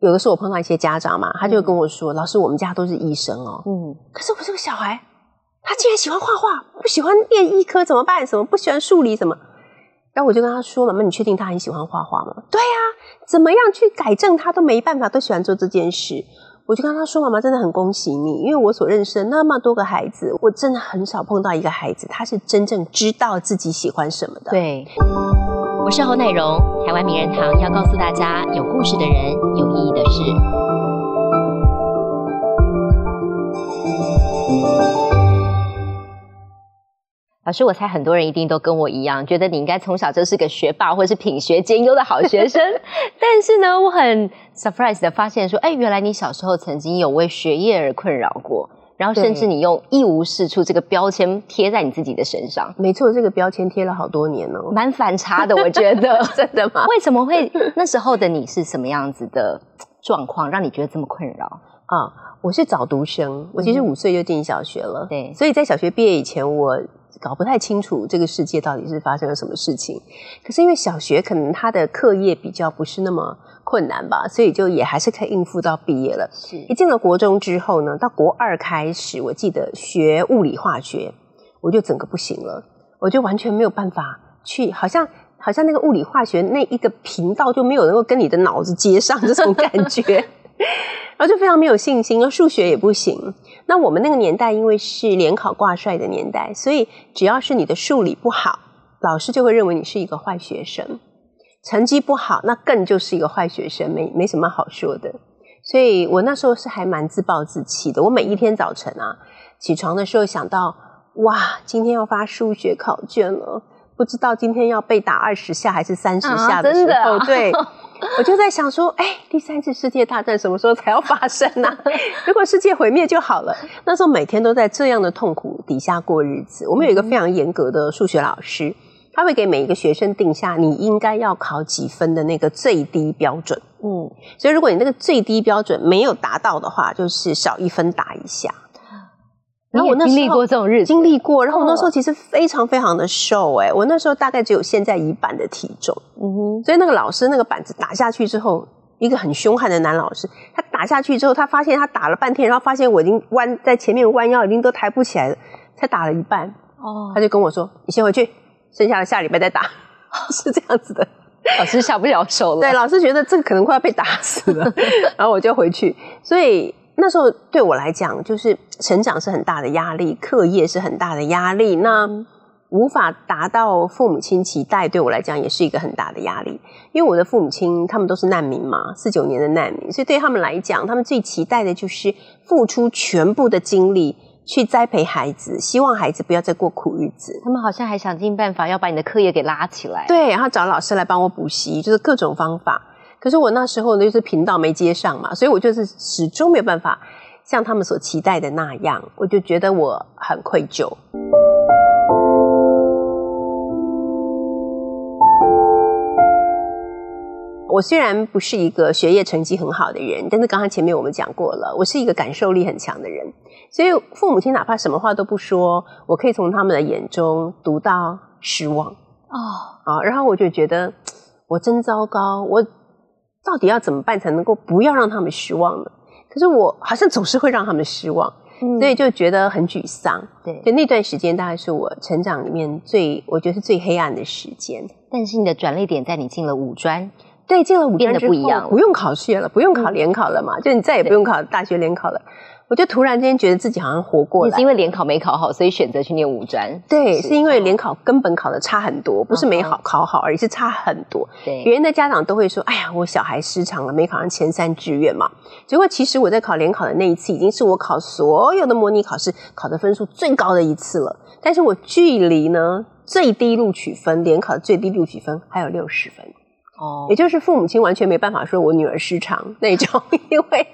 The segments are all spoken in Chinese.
有的时候我碰到一些家长嘛，他就跟我说：“老师，我们家都是医生哦，嗯，可是我这个小孩，他竟然喜欢画画，不喜欢念医科怎么办？什么不喜欢数理什么？”然后我就跟他说：“妈妈，你确定他很喜欢画画吗？”对呀、怎么样去改正他都没办法，都喜欢做这件事。我就跟他说：“妈妈，真的很恭喜你，因为我所认识的那么多个孩子，我真的很少碰到一个孩子，他是真正知道自己喜欢什么的。”对。我是侯乃荣，台湾名人堂要告诉大家，有故事的人，有意义的事。老师，我猜很多人一定都跟我一样，觉得你应该从小就是个学霸，或者是品学兼优的好学生。但是呢，我很 surprise 的发现说，哎，原来你小时候曾经有为学业而困扰过，然后甚至你用一无是处这个标签贴在你自己的身上，没错，这个标签贴了好多年哦。蛮反差的，我觉得。真的吗？为什么会那时候的你是什么样子的状况，让你觉得这么困扰？啊，我是早读生，我其实五岁就进小学了，对所以在小学毕业以前，我搞不太清楚这个世界到底是发生了什么事情。可是因为小学可能他的课业比较不是那么困难吧，所以就也还是可以应付到毕业了。是一进了国中之后呢，到国二开始，我记得学物理化学，我就整个不行了，我就完全没有办法去，好像好像那个物理化学那一个频道就没有能够跟你的脑子接上这种感觉，然后就非常没有信心，而数学也不行。那我们那个年代因为是联考挂帅的年代，所以只要是你的数理不好，老师就会认为你是一个坏学生。成绩不好，那更就是一个坏学生，没没什么好说的。所以我那时候是还蛮自暴自弃的。我每一天早晨啊，起床的时候想到，哇，今天要发数学考卷了，不知道今天要被打二十下还是三十下的时候，对，我就在想说，哎，第三次世界大战什么时候才要发生呢、如果世界毁灭就好了。那时候每天都在这样的痛苦底下过日子。我们有一个非常严格的数学老师，他会给每一个学生定下你应该要考几分的那个最低标准。嗯，所以如果你那个最低标准没有达到的话，就是少一分打一下。然后我那经历过这种日子，经历过，然后我那时候哦其实非常非常的瘦、哎，我那时候大概只有现在一半的体重，嗯哼，所以那个老师那个板子打下去之后，一个很凶悍的男老师，他打下去之后，他发现他打了半天，然后发现我已经弯在前面弯腰，已经都抬不起来了，才打了一半，哦。他就跟我说：“你先回去，剩下的下礼拜再打。”是这样子的。老师下不了手了，对，老师觉得这个可能快要被打死了，然后我就回去。所以那时候对我来讲，就是成长是很大的压力，课业是很大的压力。那无法达到父母亲期待，对我来讲也是一个很大的压力。因为我的父母亲他们都是难民嘛，四九年的难民，所以对他们来讲，他们最期待的就是付出全部的精力去栽培孩子，希望孩子不要再过苦日子。他们好像还想尽办法要把你的课业给拉起来。，对，然后找老师来帮我补习，就是各种方法。可是我那时候呢，就是频道没接上嘛，所以我就是始终没有办法像他们所期待的那样，我就觉得我很愧疚。我虽然不是一个学业成绩很好的人，但是刚刚前面我们讲过了，我是一个感受力很强的人，所以父母亲哪怕什么话都不说，我可以从他们的眼中读到失望。哦，啊，然后我就觉得我真糟糕，我到底要怎么办才能够不要让他们失望呢？可是我好像总是会让他们失望，嗯所以就觉得很沮丧。对，就那段时间大概是我成长里面最，我觉得是最黑暗的时间。但是你的转捩点在你进了五专，对，进了五变专之后不一样不用考试了，不用考联考了嘛，就你再也不用考大学联考了。我就突然间觉得自己好像活过来也是因。为联考没考好，所以选择去念五专。对，是是因为联考根本考的差很多，不是没好考好而已，是差很多。别对，人的家长都会说：“哎呀，我小孩失常了，没考上前三志愿嘛。”结果其实我在考联考的那一次，已经是我考所有的模拟考试考的分数最高的一次了。但是我距离呢最低录取分，联考的最低录取分还有六十分，哦也，就是父母亲完全没办法说我女儿失常那种，因为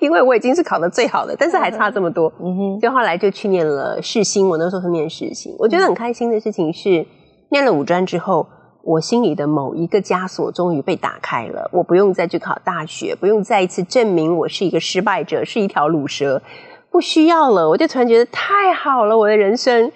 因为我已经是考的最好的，但是还差这么多。嗯哼，所以后来就去念了世新，我那时候是念世新。我觉得很开心的事情是，念了五专之后，我心里的某一个枷锁终于被打开了，我不用再去考大学，不用再一次证明我是一个失败者，是一条卤蛇，不需要了。我就突然觉得太好了，我的人生。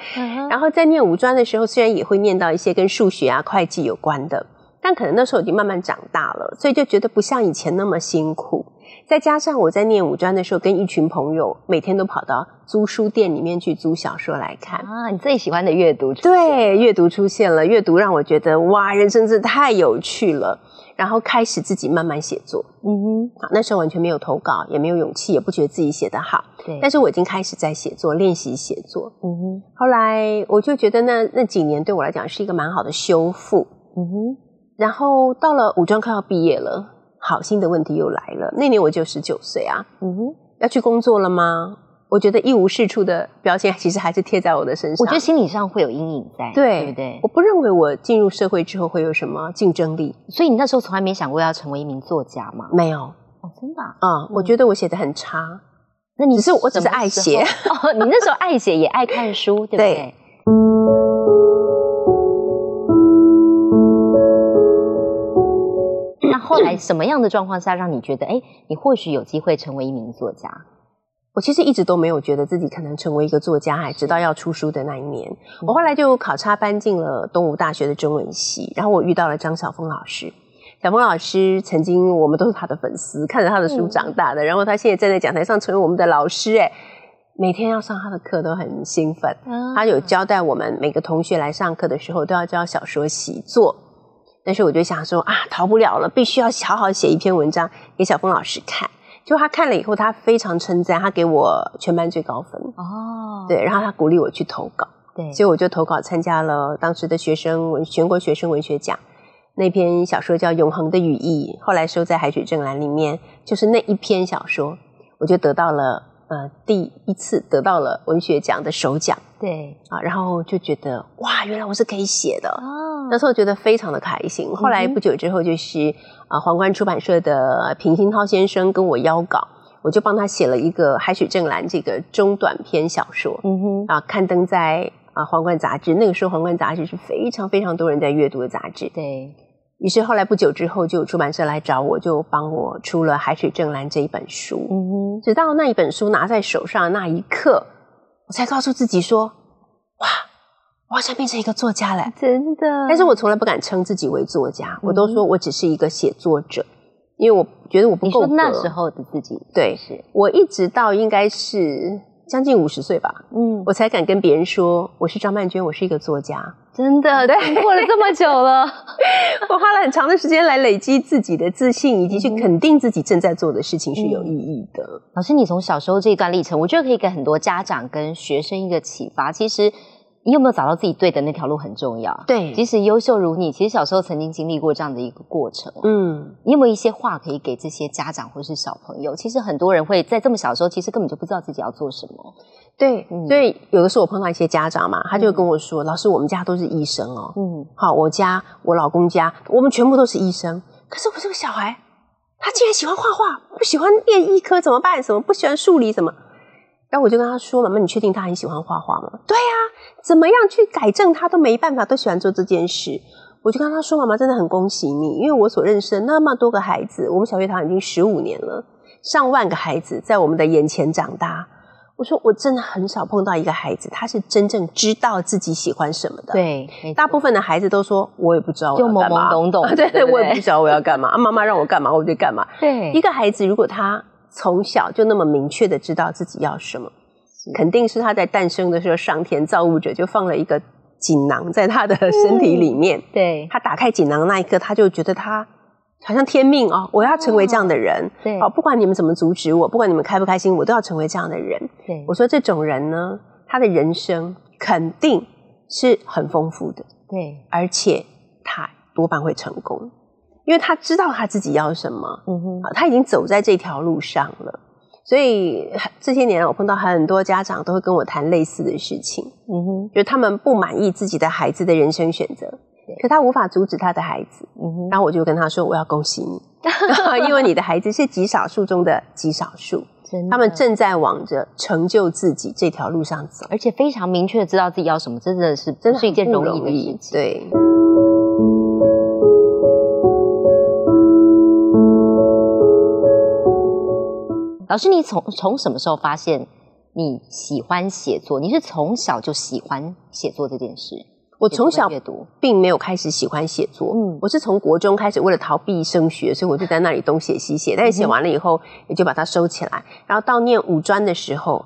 然后在念五专的时候，虽然也会念到一些跟数学啊、会计有关的，但可能那时候已经慢慢长大了，所以就觉得不像以前那么辛苦。再加上我在念五专的时候，跟一群朋友每天都跑到租书店里面去租小说来看啊，你最喜欢的阅读，对，阅读出现了，阅读让我觉得哇，人生真的太有趣了。然后开始自己慢慢写作，嗯哼，好，那时候完全没有投稿，也没有勇气，也不觉得自己写得好，对。但是我已经开始在写作，练习写作，嗯哼。后来我就觉得那那几年对我来讲是一个蛮好的修复，嗯哼。然后到了五专快要毕业了，好，新的问题又来了。那年我就十九岁啊，嗯哼，要去工作了吗？我觉得一无是处的标签，其实还是贴在我的身上。我觉得心理上会有阴影在，对不对？我不认为我进入社会之后会有什么竞争力。所以你那时候从来没想过要成为一名作家吗？没有哦，真的啊。我觉得我写的很差。那你只是我只是爱写 哦，你那时候爱写也爱看书，对不对？那后来什么样的状况下让你觉得，哎，你或许有机会成为一名作家？我其实一直都没有觉得自己可能成为一个作家，还直到要出书的那一年，我后来就考察搬进了东吴大学的中文系，然后我遇到了张晓峰老师。小峰老师曾经我们都是他的粉丝，看着他的书长大的，然后他现在站在讲台上成为我们的老师，哎，每天要上他的课都很兴奋。他有交代我们每个同学来上课的时候都要教小说习作，但是我就想说啊，逃不了了，必须要好好写一篇文章给小峰老师看。就他看了以后，他非常称赞，他给我全班最高分哦。对，然后他鼓励我去投稿，对，所以我就投稿参加了当时的学生文全国学生文学奖。那篇小说叫《永恒的羽翼》，后来收在海水正蓝里面。就是那一篇小说，我就得到了呃第一次得到了文学奖的首奖。对啊，然后就觉得哇，原来我是可以写的哦。那时候觉得非常的开心。后来不久之后就是。啊，皇冠出版社的平鑫涛先生跟我邀稿，我就帮他写了一个《海水正蓝》这个中短篇小说，嗯哼，啊，刊登在啊皇冠杂志。那个时候，皇冠杂志是非常非常多人在阅读的杂志。对于是，后来不久之后，就有出版社来找我，就帮我出了《海水正蓝》这一本书。嗯哼，直到那一本书拿在手上那一刻，我才告诉自己说：哇！我好像变成一个作家了，真的。但是我从来不敢称自己为作家，我都说我只是一个写作者，因为我觉得我不够格。那时候的自己，对，是我一直到应该是将近五十岁吧，嗯，我才敢跟别人说我是张曼娟，我是一个作家。真的，对，过了这么久了，我花了很长的时间来累积自己的自信，以及去肯定自己正在做的事情是有意义的。老师，你从小时候这一段历程，我觉得可以给很多家长跟学生一个启发。其实。你有没有找到自己对的那条路很重要。对，即使优秀如你，其实小时候曾经经历过这样的一个过程。嗯，你有没有一些话可以给这些家长或是小朋友？其实很多人会在这么小的时候，其实根本就不知道自己要做什么。对，所以有的时候我碰到一些家长嘛，他就跟我说：“老师，我们家都是医生哦。”嗯，好，我家我老公家，我们全部都是医生。可是我这个小孩，他竟然喜欢画画，不喜欢念医科，怎么办？什么不喜欢数理？什么？然后我就跟他说：“妈妈，你确定他很喜欢画画吗？”对呀，怎么样去改正他都没办法，都喜欢做这件事。我就跟他说：“妈妈，真的很恭喜你，因为我所认识的那么多个孩子，我们小学堂已经十五年了，上万个孩子在我们的眼前长大。我说我真的很少碰到一个孩子，他是真正知道自己喜欢什么的。对，大部分的孩子都说我也不知道，就懵懵懂懂。对对，我也不知道我要干嘛，妈妈让我干嘛我就干嘛。对，一个孩子如果他。从小就那么明确的知道自己要什么，肯定是他在诞生的时候，上天造物者就放了一个锦囊在他的身体里面。对，他打开锦囊那一刻，他就觉得他好像天命哦，我要成为这样的人。对，哦，不管你们怎么阻止我，不管你们开不开心，我都要成为这样的人。对，我说这种人呢，他的人生肯定是很丰富的。对，而且他多半会成功。因为他知道他自己要什么，嗯哼，他已经走在这条路上了，所以这些年我碰到很多家长都会跟我谈类似的事情，嗯哼，就是他们不满意自己的孩子的人生选择，可他无法阻止他的孩子，嗯哼，然后我就跟他说：“我要恭喜你，因为你的孩子是极少数中的极少数，他们正在往着成就自己这条路上走，而且非常明确的知道自己要什么，真的是真的是一件容易的事情，对。”老师，你从从什么时候发现你喜欢写作？你是从小就喜欢写作这件事？我从小并没有开始喜欢写作，嗯我是从国中开始，为了逃避升学，所以我就在那里东写西写，但是写完了以后也就把它收起来，然后到念五专的时候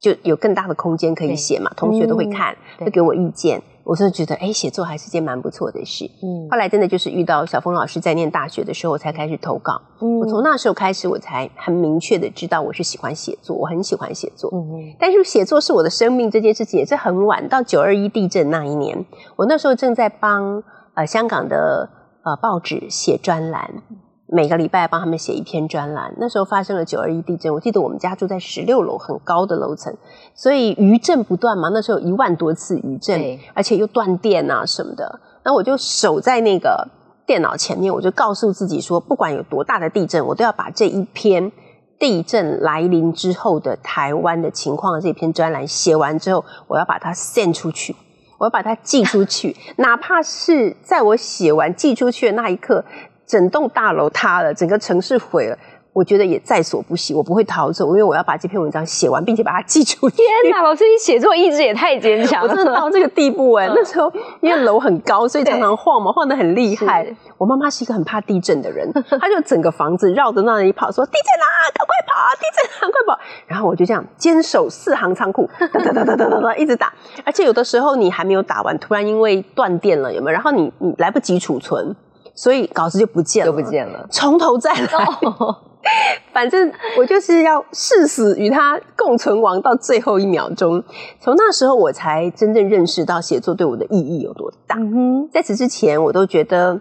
就有更大的空间可以写嘛，同学都会看，对会给我意见，我是觉得哎，写作还是件蛮不错的事。嗯后来真的就是遇到小峰老师在念大学的时候，我才开始投稿。我从那时候开始，我才很明确的知道我是喜欢写作，我很喜欢写作。但是写作是我的生命这件事情也是很晚，到九二一地震那一年，我那时候正在帮呃香港的呃报纸写专栏，每个礼拜帮他们写一篇专栏。那时候发生了九二一地震，我记得我们家住在十六楼很高的楼层，所以余震不断嘛，那时候有一万多次余震，而且又断电啊什么的。那我就守在那个电脑前面，我就告诉自己说，不管有多大的地震，我都要把这一篇地震来临之后的台湾的情况的这篇专栏写完之后，我要把它 send 出去，我要把它寄出去，哪怕是在我写完寄出去的那一刻，整栋大楼塌了，整个城市毁了。我觉得也在所不惜，我不会逃走，因为我要把这篇文章写完，并且把它寄出去。天哪，老师，你写作意志也太坚强我了。真的到这个地步哎、嗯那时候因为楼很高，所以常常晃嘛，晃得很厉害。我妈妈是一个很怕地震的人，她就整个房子绕着那里跑，说地震啦，赶快跑啊，地震啦，快跑！然后我就这样坚守四行仓库，哒哒哒哒哒哒哒一直打。而且有的时候你还没有打完，突然因为断电了，有没有？然后你你来不及储存，所以稿子就不见了，就不见了。从头再来。哦，反正我就是要誓死与他共存亡到最后一秒钟。从那时候，我才真正认识到写作对我的意义有多大。嗯，在此之前，我都觉得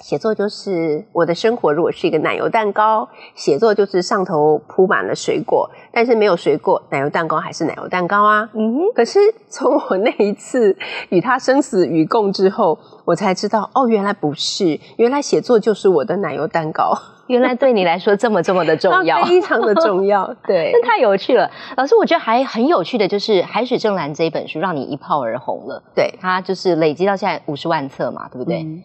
写作就是我的生活。如果是一个奶油蛋糕，写作就是上头铺满了水果，但是没有水果，奶油蛋糕还是奶油蛋糕啊。嗯哼，可是从我那一次与他生死与共之后，我才知道，哦，原来不是，原来写作就是我的奶油蛋糕，原来对你来说这么这么的重要。非常的重要。对，那太有趣了，老师，我觉得还很有趣的就是《海水正蓝》这一本书让你一炮而红了，对，它就是累积到现在五十万册嘛，对不对？嗯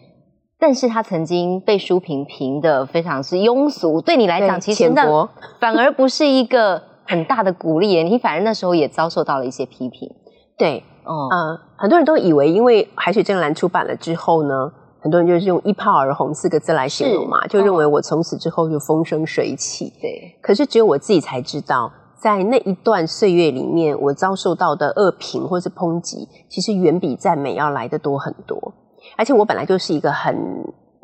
但是他曾经被书评评的非常是庸俗，对你来讲，其实 反而不是一个很大的鼓励耶，你反而那时候也遭受到了一些批评。对，哦，呃，很多人都以为，因为《海水正蓝》出版了之后呢，很多人就是用“一炮而红”四个字来形容嘛，就认为我从此之后就风生水起。对，可是只有我自己才知道，在那一段岁月里面，我遭受到的恶评或是抨击，其实远比赞美要来的多很多。而且我本来就是一个很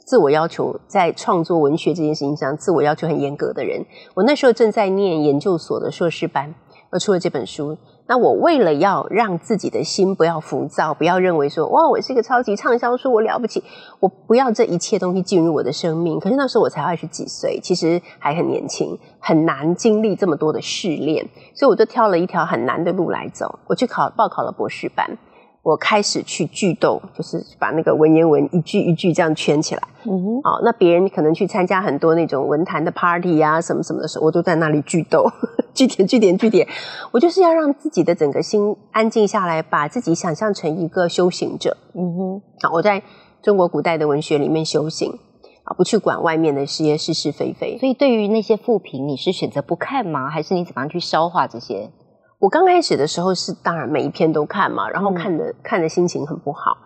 自我要求，在创作文学这件事情上自我要求很严格的人。我那时候正在念研究所的硕士班，我出了这本书。那我为了要让自己的心不要浮躁，不要认为说哇，我是一个超级畅销书，我了不起，我不要这一切东西进入我的生命。可是那时候我才二十几岁，其实还很年轻，很难经历这么多的试炼，所以我就挑了一条很难的路来走。我去考报考了博士班，我开始去句斗，就是把那个文言文一句一句这样圈起来。嗯哼，哦，那别人可能去参加很多那种文坛的 party 啊，什么什么的时候，我都在那里句斗，句点句点句点。我就是要让自己的整个心安静下来，把自己想象成一个修行者。嗯哼，啊，我在中国古代的文学里面修行啊，不去管外面的这些是是非非。所以对于那些负评，你是选择不看吗？还是你怎么样去消化这些？我刚开始的时候是当然每一篇都看嘛，然后嗯看的、看的心情很不好。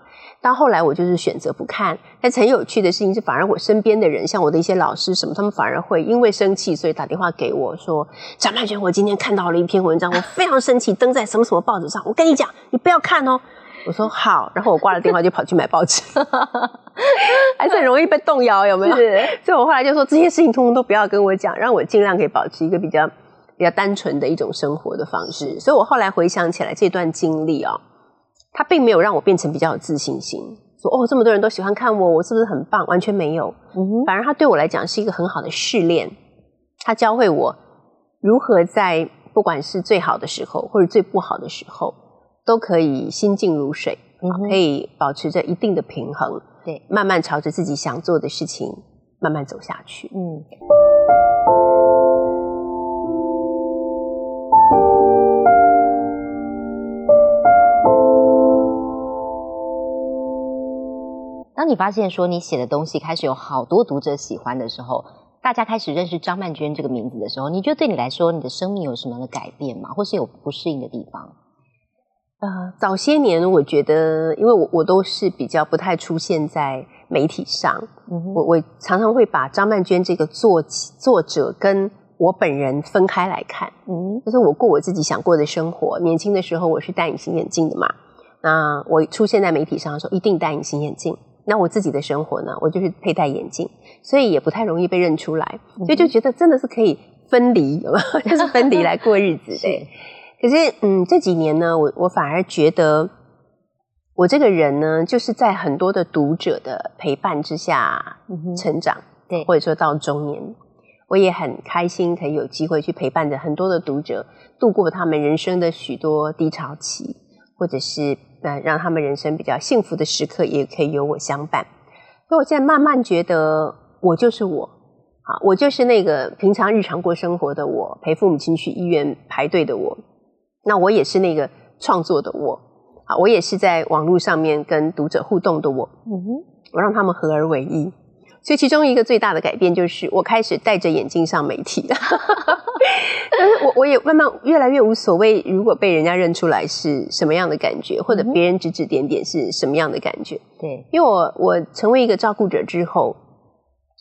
到后来我就是选择不看，但是很有趣的事情是，反而我身边的人，像我的一些老师什么，他们反而会因为生气，所以打电话给我说：“张曼娟，我今天看到了一篇文章，我非常生气，登在什么什么报纸上，我跟你讲，你不要看哦。”我说好，然后我挂了电话就跑去买报纸，还是很容易被动摇，有没有？所以我后来就说这些事情通通都不要跟我讲，让我尽量可以保持一个比较比较单纯的一种生活的方式。所以我后来回想起来这段经历哦，它并没有让我变成比较有自信心，说哦这么多人都喜欢看我，我是不是很棒？完全没有，嗯，反而它对我来讲是一个很好的试炼，它教会我如何在不管是最好的时候或者最不好的时候，都可以心静如水，嗯可以保持着一定的平衡，对，慢慢朝着自己想做的事情慢慢走下去。嗯。当你发现说你写的东西开始有好多读者喜欢的时候，大家开始认识张曼娟这个名字的时候，你觉得对你来说，你的生命有什么样的改变吗？或是有不适应的地方？呃，早些年我觉得，因为我我都是比较不太出现在媒体上，嗯我我常常会把张曼娟这个作作者跟我本人分开来看，嗯就是我过我自己想过的生活。年轻的时候我是戴隐形眼镜的嘛，那我出现在媒体上的时候一定戴隐形眼镜。那我自己的生活呢，我就是佩戴眼镜，所以也不太容易被认出来，所以就觉得真的是可以分离，有没有？就是分离来过日子 对。可是，嗯，这几年呢，我我反而觉得，我这个人呢，就是在很多的读者的陪伴之下成长，对或者说到中年，我也很开心可以有机会去陪伴着很多的读者度过他们人生的许多低潮期，或者是呃让他们人生比较幸福的时刻，也可以有我相伴。所以我现在慢慢觉得，我就是我。啊，我就是那个平常日常过生活的我，陪父母亲去医院排队的我。那我也是那个创作的我，啊，我也是在网络上面跟读者互动的我，嗯哼，我让他们合而为一。所以其中一个最大的改变就是，我开始戴着眼镜上媒体了。但是我我也慢慢越来越无所谓，如果被人家认出来是什么样的感觉，或者别人指指点点是什么样的感觉。对，因为我我成为一个照顾者之后，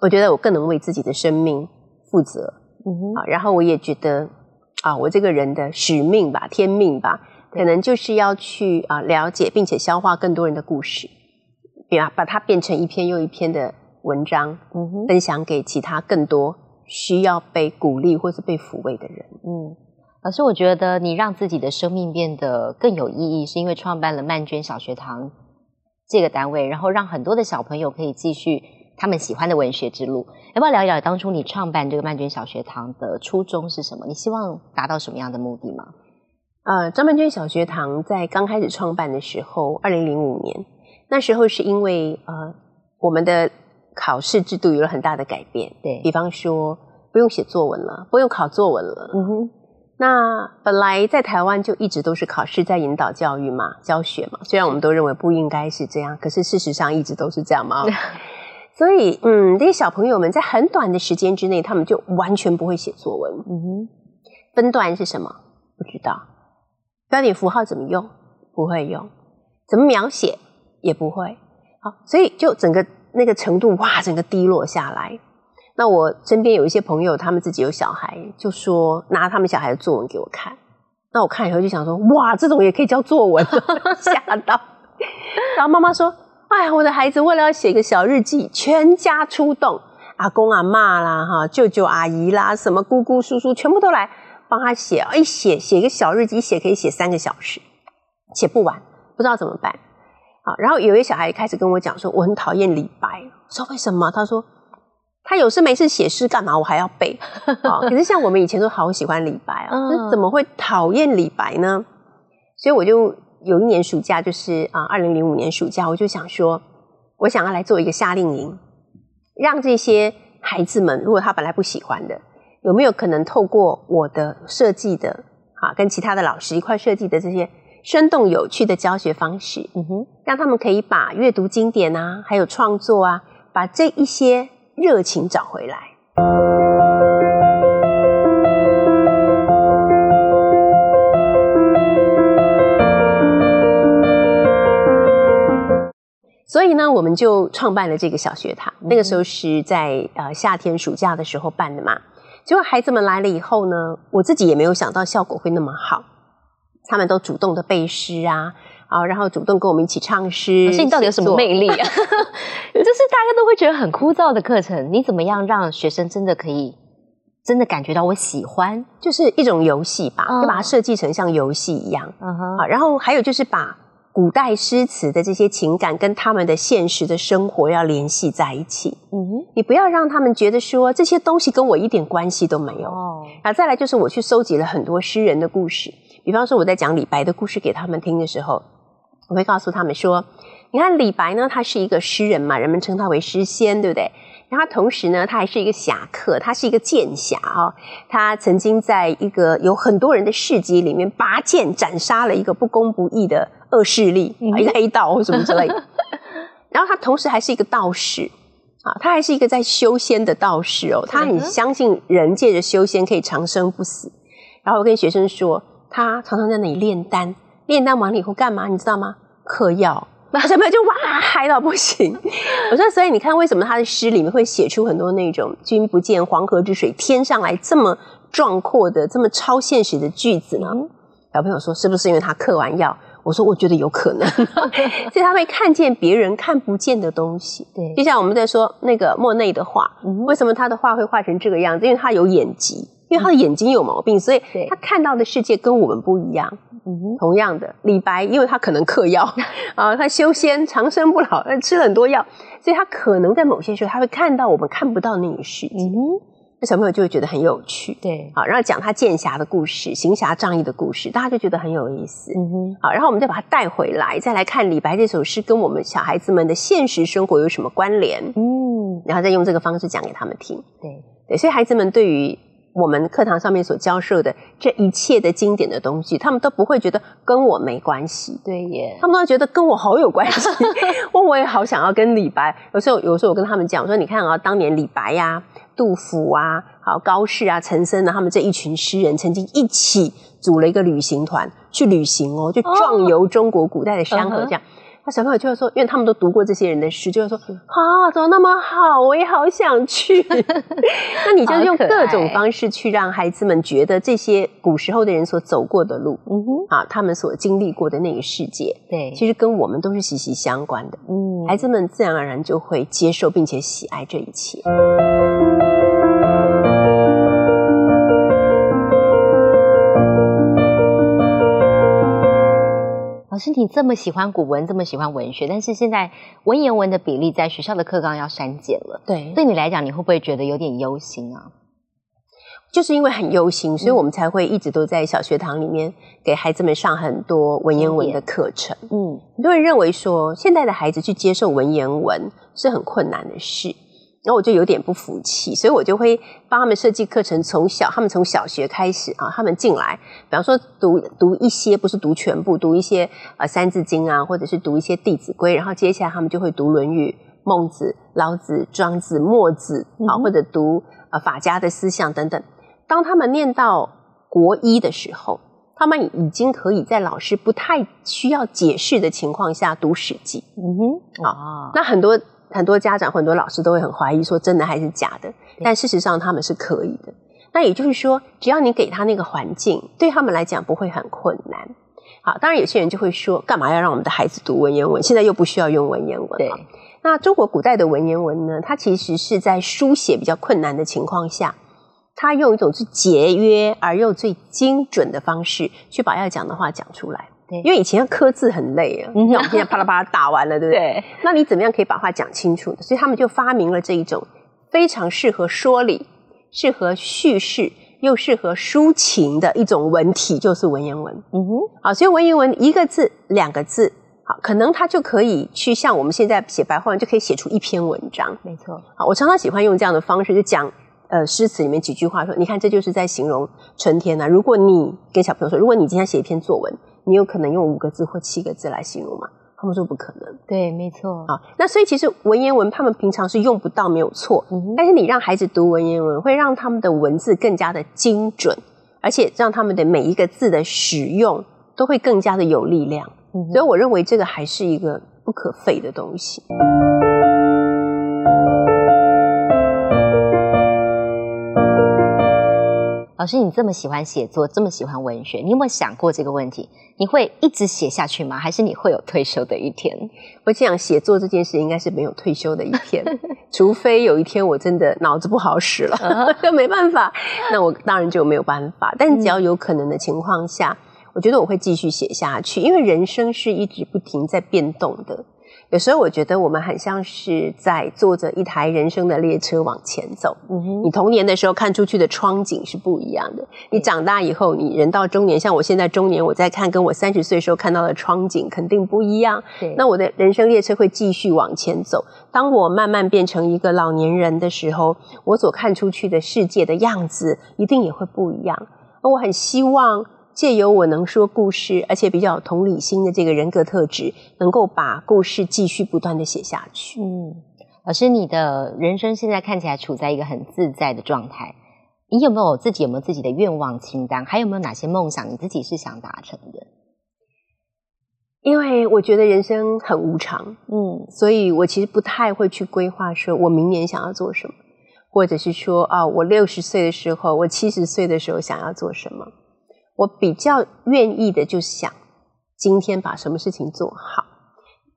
我觉得我更能为自己的生命负责。嗯哼，啊。然后我也觉得啊，我这个人的使命吧、天命吧，可能就是要去啊了解并且消化更多人的故事，把把它变成一篇又一篇的文章，嗯哼，分享给其他更多需要被鼓励或是被抚慰的人。嗯。老师，我觉得你让自己的生命变得更有意义，是因为创办了曼娟小学堂这个单位，然后让很多的小朋友可以继续他们喜欢的文学之路。要不要聊一聊当初你创办这个曼娟小学堂的初衷是什么？你希望达到什么样的目的吗？呃，张曼娟小学堂在刚开始创办的时候，二零零五年，那时候是因为呃，我们的考试制度有了很大的改变，对比方说不用写作文了，不用考作文了。嗯哼，那本来在台湾就一直都是考试在引导教育嘛，教学嘛，虽然我们都认为不应该是这样，可是事实上一直都是这样嘛。所以，嗯，这些小朋友们在很短的时间之内，他们就完全不会写作文。嗯哼，分段是什么？不知道。标点符号怎么用？不会用。怎么描写？也不会。好，所以就整个那个程度，哇，整个低落下来。那我身边有一些朋友，他们自己有小孩，就说拿他们小孩的作文给我看。那我看以后就想说，哇，这种也可以叫作文，吓到。然后妈妈说：“哎呀，我的孩子为了要写一个小日记，全家出动，阿公阿妈啦，哈，舅舅阿姨啦，什么姑姑叔叔，全部都来帮他写。一写写一个小日记，一写可以写三个小时，写不完，不知道怎么办。好，然后有一个小孩开始跟我讲说，我很讨厌李白。我说为什么？他说他有事没事写诗干嘛？我还要背。啊，可是像我们以前都好喜欢李白啊，嗯那怎么会讨厌李白呢？所以我就有一年暑假，就是啊，二零零五年暑假，我就想说，我想要来做一个夏令营，让这些孩子们，如果他本来不喜欢的，有没有可能透过我的设计的啊，跟其他的老师一块设计的这些生动有趣的教学方式，嗯哼，让他们可以把阅读经典啊，还有创作啊，把这一些热情找回来。所以呢，我们就创办了这个小学堂。那个时候是在呃夏天暑假的时候办的嘛。结果孩子们来了以后呢，我自己也没有想到效果会那么好。他们都主动的背诗啊，啊，然后主动跟我们一起唱诗。老师，你到底有什么魅力啊？就是大家都会觉得很枯燥的课程，你怎么样让学生真的可以真的感觉到我喜欢？就是一种游戏吧，嗯就把它设计成像游戏一样嗯哼，啊。然后还有就是把古代诗词的这些情感跟他们的现实的生活要联系在一起。嗯哼，你不要让他们觉得说这些东西跟我一点关系都没有。哦，啊，再来就是我去收集了很多诗人的故事，比方说我在讲李白的故事给他们听的时候，我会告诉他们说，你看李白呢，他是一个诗人嘛，人们称他为诗仙，对不对？然后他同时呢，他还是一个侠客，他是一个剑侠哦。他曾经在一个有很多人的市集里面拔剑斩杀了一个不公不义的恶势力，啊一个黑道或什么之类的。然后他同时还是一个道士啊，他还是一个在修仙的道士哦。他很相信人借着修仙可以长生不死。然后我跟学生说，他常常在那里炼丹，炼丹完了以后干嘛？你知道吗？嗑药。小朋友就哇嗨到不行。我说，所以你看，为什么他的诗里面会写出很多那种“君不见黄河之水天上来”这么壮阔的、这么超现实的句子呢？小朋友说，是不是因为他嗑完药？我说，我觉得有可能。所以他会看见别人看不见的东西。对，就像我们在说那个莫内的画，为什么他的画会画成这个样子？因为他有眼疾。因为他的眼睛有毛病，所以他看到的世界跟我们不一样。同样的，李白，因为他可能嗑药 啊，他修仙长生不老，吃了很多药，所以他可能在某些时候他会看到我们看不到那个世界。嗯那小朋友就会觉得很有趣。对，好，然后讲他剑侠的故事、行侠仗义的故事，大家就觉得很有意思。嗯哼，好，然后我们再把它带回来，再来看李白这首诗跟我们小孩子们的现实生活有什么关联？嗯，然后再用这个方式讲给他们听。对，对，所以孩子们对于。我们课堂上面所教授的这一切的经典的东西，他们都不会觉得跟我没关系。对耶，他们都觉得跟我好有关系。我我也好想要跟李白。有时候，有时候我跟他们讲，我说：“你看啊，当年李白呀、杜甫啊、好高适啊、陈升啊，他们这一群诗人曾经一起组了一个旅行团去旅行哦，就壮游中国古代的山河这样。”那小朋友就会说，因为他们都读过这些人的诗，就会说啊，怎么那么好，我也好想去。那你就用各种方式去让孩子们觉得这些古时候的人所走过的路，嗯哼，啊，他们所经历过的那个世界，对，其实跟我们都是息息相关的。嗯，孩子们自然而然就会接受并且喜爱这一切。老师，你这么喜欢古文，这么喜欢文学，但是现在文言文的比例在学校的课纲要删减了。对，对你来讲，你会不会觉得有点忧心啊？就是因为很忧心，所以我们才会一直都在小学堂里面给孩子们上很多文言文的课程。嗯，很多人认为说，现在的孩子去接受文言文是很困难的事。然后我就有点不服气，所以我就会帮他们设计课程，从小他们从小学开始啊，他们进来，比方说读读一些，不是读全部，读一些呃《三字经》啊，或者是读一些《弟子规》，然后接下来他们就会读《论语》《孟子》《老子》《庄子》《墨子》啊，或者读呃法家的思想等等。当他们念到国一的时候，他们已经可以在老师不太需要解释的情况下读《史记》。嗯哼，啊，那很多。很多家长、很多老师都会很怀疑，说真的还是假的？但事实上他们是可以的。那也就是说，只要你给他那个环境，对他们来讲不会很困难。好，当然有些人就会说，干嘛要让我们的孩子读文言文？现在又不需要用文言文。对。那中国古代的文言文呢？它其实是在书写比较困难的情况下，它用一种最节约而又最精准的方式，去把要讲的话讲出来。因为以前刻字很累啊，那我们现在啪啦啪啦打完了，对不对？那你怎么样可以把话讲清楚呢？所以他们就发明了这一种非常适合说理、适合叙事又适合抒情的一种文体，就是文言文。嗯哼，好，所以文言文一个字、两个字，好，可能它就可以去像我们现在写白话文，就可以写出一篇文章。没错，好，我常常喜欢用这样的方式，就讲呃诗词里面几句话，说你看这就是在形容春天呢。如果你跟小朋友说，如果你今天写一篇作文。你有可能用五个字或七个字来形容吗？他们说不可能。对，没错。啊，那所以其实文言文他们平常是用不到，没有错。嗯但是你让孩子读文言文，会让他们的文字更加的精准，而且让他们的每一个字的使用都会更加的有力量。嗯所以我认为这个还是一个不可废的东西。老师，你这么喜欢写作，这么喜欢文学，你有没有想过这个问题？你会一直写下去吗？还是你会有退休的一天？我想写作这件事应该是没有退休的一天，除非有一天我真的脑子不好使了，就 没办法，那我当然就没有办法。但只要有可能的情况下，我觉得我会继续写下去，因为人生是一直不停在变动的。有时候我觉得我们很像是在坐着一台人生的列车往前走。嗯哼，你童年的时候看出去的窗景是不一样的。你长大以后，你人到中年，像我现在中年，我在看跟我三十岁时候看到的窗景肯定不一样。对，那我的人生列车会继续往前走。当我慢慢变成一个老年人的时候，我所看出去的世界的样子一定也会不一样。我很希望。借由我能说故事，而且比较同理心的这个人格特质，能够把故事继续不断的写下去。嗯，老师，你的人生现在看起来处在一个很自在的状态，你有没有自己有没有自己的愿望清单？还有没有哪些梦想你自己是想达成的？因为我觉得人生很无常，嗯所以我其实不太会去规划说我明年想要做什么，或者是说啊，我六十岁的时候，我七十岁的时候想要做什么。我比较愿意的就想今天把什么事情做好，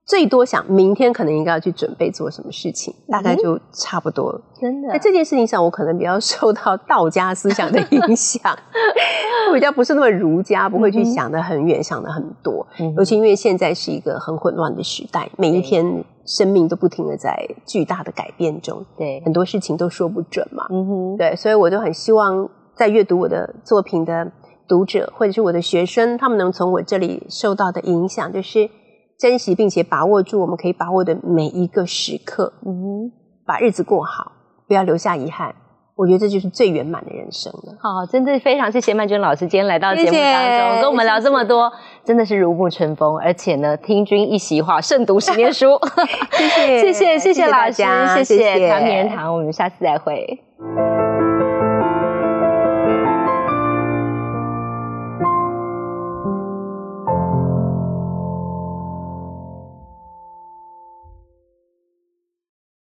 最多想明天可能应该要去准备做什么事情，大概就差不多了。真的在这件事情上，我可能比较受到道家思想的影响，我比较不是那么儒家，不会去想的很远，想的很多。嗯尤其因为现在是一个很混乱的时代，每一天生命都不停的在巨大的改变中，对，很多事情都说不准嘛。嗯哼，对，所以我就很希望在阅读我的作品的读者或者是我的学生，他们能从我这里受到的影响，就是珍惜并且把握住我们可以把握的每一个时刻，嗯哼。把日子过好，不要留下遗憾。我觉得这就是最圆满的人生了。好，真的非常谢谢曼娟老师今天来到节目当中，谢谢跟我们聊这么多，真的是如沐春风，而且呢，听君一席话，胜读十年书。谢谢谢谢谢谢谢老师，谢谢谢谈名人堂，我们下次再会。